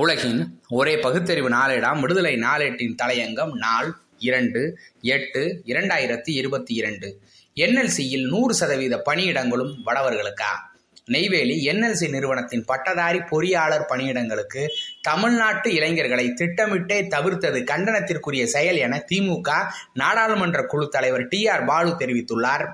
உலகின் ஒரே பகுத்தறிவு நாளேடாம் விடுதலை நாளேட்டின் தலையங்கம் நாள் இரண்டு எட்டு இரண்டாயிரத்தி இருபத்தி இரண்டு. என்எல்சியில் நூறு சதவீத பணியிடங்களும் வடவர்களுக்கா? நெய்வேலி என்எல்சி நிறுவனத்தின் பட்டதாரி பொறியாளர் பணியிடங்களுக்கு தமிழ்நாட்டு இளைஞர்களை திட்டமிட்டே தவிர்த்தது கண்டனத்திற்குரிய செயல் என திமுக நாடாளுமன்ற குழு தலைவர் டி ஆர் பாலு தெரிவித்துள்ளார்.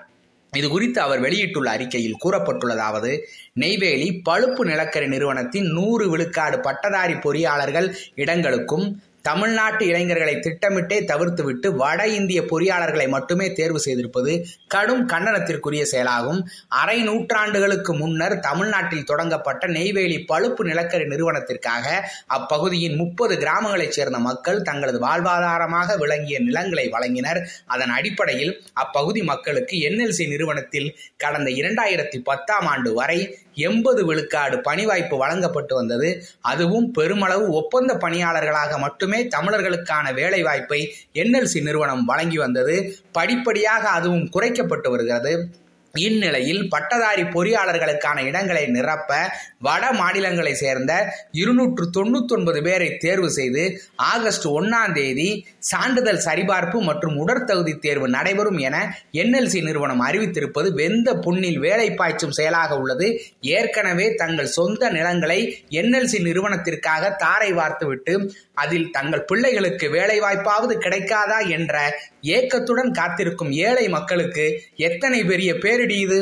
இது குறித்து அவர் வெளியிட்டுள்ள அறிக்கையில் கூறப்பட்டுள்ளதாவது நெய்வேலி பழுப்பு நிலக்கரி நிறுவனத்தின் நூறு விழுக்காடு பட்டதாரி பொறியாளர்கள் இடங்களுக்கும் தமிழ்நாட்டு இளைஞர்களை திட்டமிட்டே தவிர்த்துவிட்டு வட இந்திய பொறியாளர்களை மட்டுமே தேர்வு செய்திருப்பது கடும் கண்டனத்திற்குரிய செயலாகும். அரை நூற்றாண்டுகளுக்கு முன்னர் தமிழ்நாட்டில் தொடங்கப்பட்ட நெய்வேலி பழுப்பு நிலக்கரி நிறுவனத்திற்காக அப்பகுதியின் முப்பது கிராமங்களைச் சேர்ந்த மக்கள் தங்களது வாழ்வாதாரமாக விளங்கிய நிலங்களை வழங்கினர். அதன் அடிப்படையில் அப்பகுதி மக்களுக்கு என்எல்சி நிறுவனத்தில் கடந்த இரண்டாயிரத்தி பத்தாம் ஆண்டு வரை எண்பது விழுக்காடு பணி வாய்ப்பு வழங்கப்பட்டு வந்தது. அதுவும் பெருமளவு ஒப்பந்த பணியாளர்களாக மட்டுமே தமிழர்களுக்கான வேலை வாய்ப்பை என்எல்சி நிறுவனம் வழங்கி வந்தது. படிப்படியாக அதுவும் குறைக்கப்பட்டு வருகிறது. இந்நிலையில் பட்டதாரி பொறியாளர்களுக்கான இடங்களை நிரப்ப வட மாநிலங்களை சேர்ந்த இருநூற்று தொண்ணூத்தொன்பது பேரை தேர்வு செய்து ஆகஸ்ட் ஒன்னாம் தேதி சான்றிதழ் சரிபார்ப்பு மற்றும் உடற்தகுதி தேர்வு நடைபெறும் என என்எல்சி நிறுவனம் அறிவித்திருப்பது வெந்த புண்ணில் வேலை பாய்ச்சும் செயலாக உள்ளது. ஏற்கனவே தங்கள் சொந்த நிலங்களை என்எல்சி நிறுவனத்திற்காக தாரை வார்த்துவிட்டு அதில் தங்கள் பிள்ளைகளுக்கு வேலை வாய்ப்பாவது கிடைக்காதா என்ற ஏக்கத்துடன் காத்திருக்கும் ஏழை மக்களுக்கு எத்தனை பெரிய பேரிடி இது?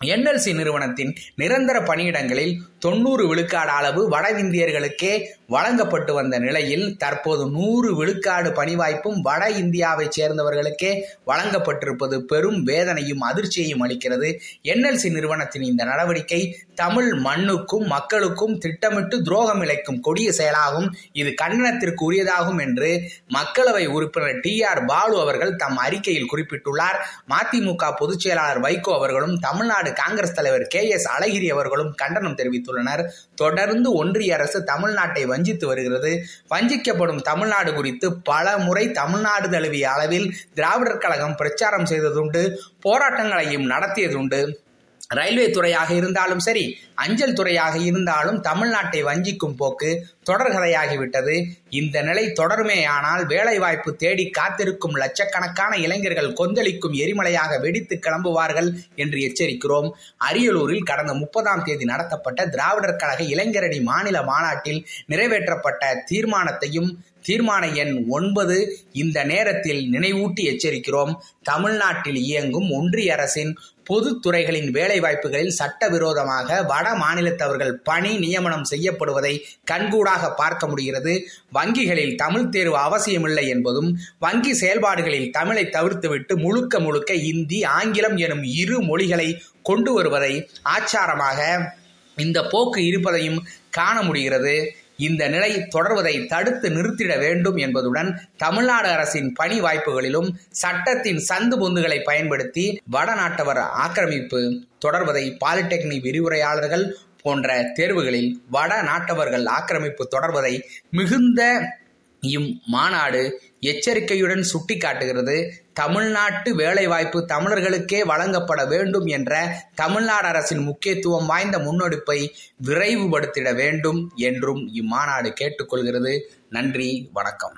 என்எல்சி நிறுவனத்தின் நிரந்தர பணியிடங்களில் தொண்ணூறு விழுக்காடு அளவு வட இந்தியர்களுக்கே வழங்கப்பட்டு வந்த நிலையில் தற்போது நூறு விழுக்காடு பணிவாய்ப்பும் வட இந்தியாவைச் சேர்ந்தவர்களுக்கே வழங்கப்பட்டிருப்பது பெரும் வேதனையும் அதிர்ச்சியையும் அளிக்கிறது. என்எல்சி நிறுவனத்தின் இந்த நடவடிக்கை தமிழ் மண்ணுக்கும் மக்களுக்கும் திட்டமிட்டு துரோகம் இழைக்கும் கொடிய செயலாகும் இது கண்டனத்திற்கு உரியதாகும் என்று மக்களவை உறுப்பினர் டி ஆர் பாலு அவர்கள் தம் அறிக்கையில் குறிப்பிட்டுள்ளார். மதிமுக பொதுச் செயலாளர் வைகோ அவர்களும் தமிழ்நாடு காங்கிரஸ் தலைவர் கே எஸ் அழகிரி அவர்களும் கண்டனம் தெரிவித்துள்ளனர். தொடர்ந்து ஒன்றிய அரசு தமிழ்நாட்டை வஞ்சித்து வருகிறது. வஞ்சிக்கப்படும் தமிழ்நாடு குறித்து பல முறை தமிழ்நாடு தழுவிய அளவில் திராவிடர் கழகம் பிரச்சாரம் செய்ததுண்டு போராட்டங்களையும் நடத்தியதுண்டு. ரயில்வே துறையாக இருந்தாலும் சரி அஞ்சல் துறையாக இருந்தாலும் தமிழ்நாட்டை வஞ்சிக்கும் போக்கு தொடர்கதையாகிவிட்டது. இந்த நிலை தொடருமேயானால் வேலைவாய்ப்பு தேடி காத்திருக்கும் லட்சக்கணக்கான இளைஞர்கள் கொந்தளிக்கும் எரிமலையாக வெடித்து கிளம்புவார்கள் என்று எச்சரிக்கிறோம். அரியலூரில் கடந்த முப்பதாம் தேதி நடத்தப்பட்ட திராவிடர் கழக இளைஞரணி மாநில மாநாட்டில் நிறைவேற்றப்பட்ட தீர்மானத்தையும் தீர்மான எண் ஒன்பது. இந்த நேரத்தில் நினைவூட்டி எச்சரிக்கிறோம். தமிழ்நாட்டில் இயங்கும் ஒன்றிய அரசின் பொது துறைகளின் வேலைவாய்ப்புகளில் சட்டவிரோதமாக வட மாநிலத்தவர்கள் பணி நியமனம் செய்யப்படுவதை கண்கூடாக பார்க்க முடிகிறது. வங்கிகளில் தமிழ் தேர்வு அவசியமில்லை என்பதும் வங்கி செயல்பாடுகளில் தமிழை தவிர்த்துவிட்டு முழுக்க முழுக்க இந்தி ஆங்கிலம் எனும் இரு மொழிகளை கொண்டு வருவதை ஆச்சாரமாக இந்த போக்கு இருப்பதையும் காண முடிகிறது. இந்த நிலை தொடர்வதை தடுத்து நிறுத்திட வேண்டும் என்பதுடன் தமிழ்நாடு அரசின் பணி வாய்ப்புகளிலும் சட்டத்தின் சந்து பொந்துகளை பயன்படுத்தி வடநாட்டவர் ஆக்கிரமிப்பு தொடர்வதை பாலிடெக்னிக் விரிவுரையாளர்கள் போன்ற தேர்வுகளில் வட நாட்டவர்கள் ஆக்கிரமிப்பு தொடர்வதை மிகுந்த இம் மாநாடு எச்சரிக்கையுடன் சுட்டிக்காட்டுகிறது. தமிழ்நாட்டு வேலைவாய்ப்பு தமிழர்களுக்கே வழங்கப்பட வேண்டும் என்ற தமிழ்நாடு அரசின் முக்கியத்துவம் வாய்ந்த முன்னெடுப்பை விரைவுபடுத்திட வேண்டும் என்றும் இம்மாநாடு கேட்டுக்கொள்கிறது. நன்றி வணக்கம்.